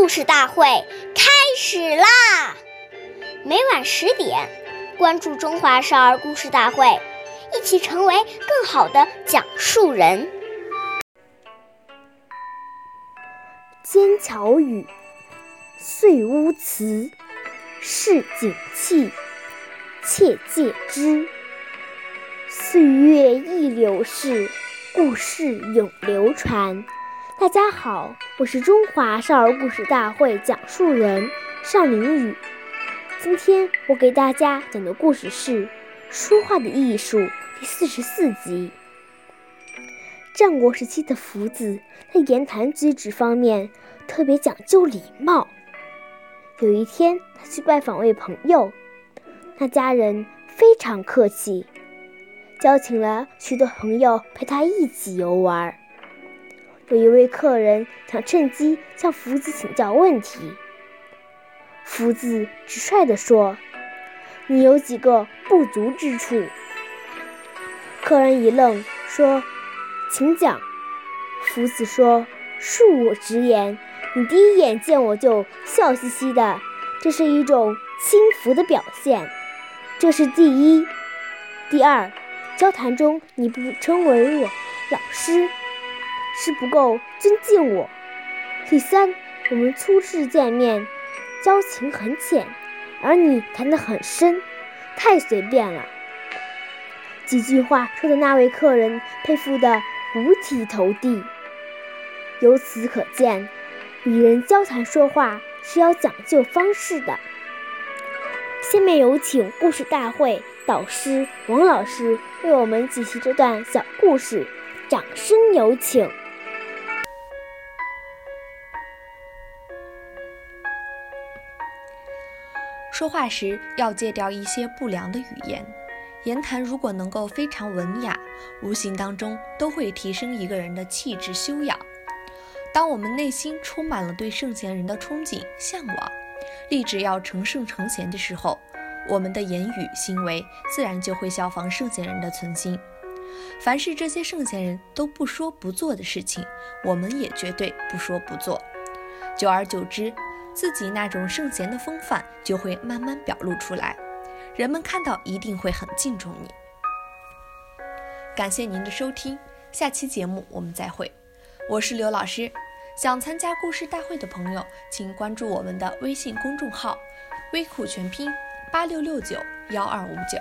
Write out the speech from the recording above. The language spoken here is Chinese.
故事大会开始啦！每晚十点，关注《中华少儿故事大会》，一起成为更好的讲述人。尖桥雨，碎屋词，市井气，切戒之。岁月易流逝，故事永流传。大家好，我是中华少儿故事大会讲述人邵凌雨。今天我给大家讲的故事是《说话的艺术》第四十四集。战国时期的福子在言谈举止方面特别讲究礼貌。有一天，他去拜访位朋友，那家人非常客气，邀请了许多朋友陪他一起游玩。有一位客人想趁机向福子请教问题，福子直率地说：“你有几个不足之处？”客人一愣，说：“请讲。”福子说：“恕我直言，你第一眼见我就笑嘻嘻的，这是一种轻浮的表现，这是第一。第二，交谈中你不称为我老师。”是不够尊敬我。第三，我们初次见面，交情很浅，而你谈得很深，太随便了。几句话说的那位客人佩服得五体投地。由此可见，与人交谈说话是要讲究方式的。下面有请故事大会导师王老师为我们解析这段小故事，掌声有请。说话时要戒掉一些不良的语言，言谈如果能够非常文雅，无形当中都会提升一个人的气质修养。当我们内心充满了对圣贤人的憧憬、向往，立志要成圣成贤的时候，我们的言语行为自然就会效仿圣贤人的存心。凡是这些圣贤人都不说不做的事情，我们也绝对不说不做。久而久之。自己那种圣贤的风范就会慢慢表露出来，人们看到一定会很敬重你。感谢您的收听，下期节目我们再会。我是刘老师，想参加故事大会的朋友，请关注我们的微信公众号“微库全拼八六六九幺二五九”。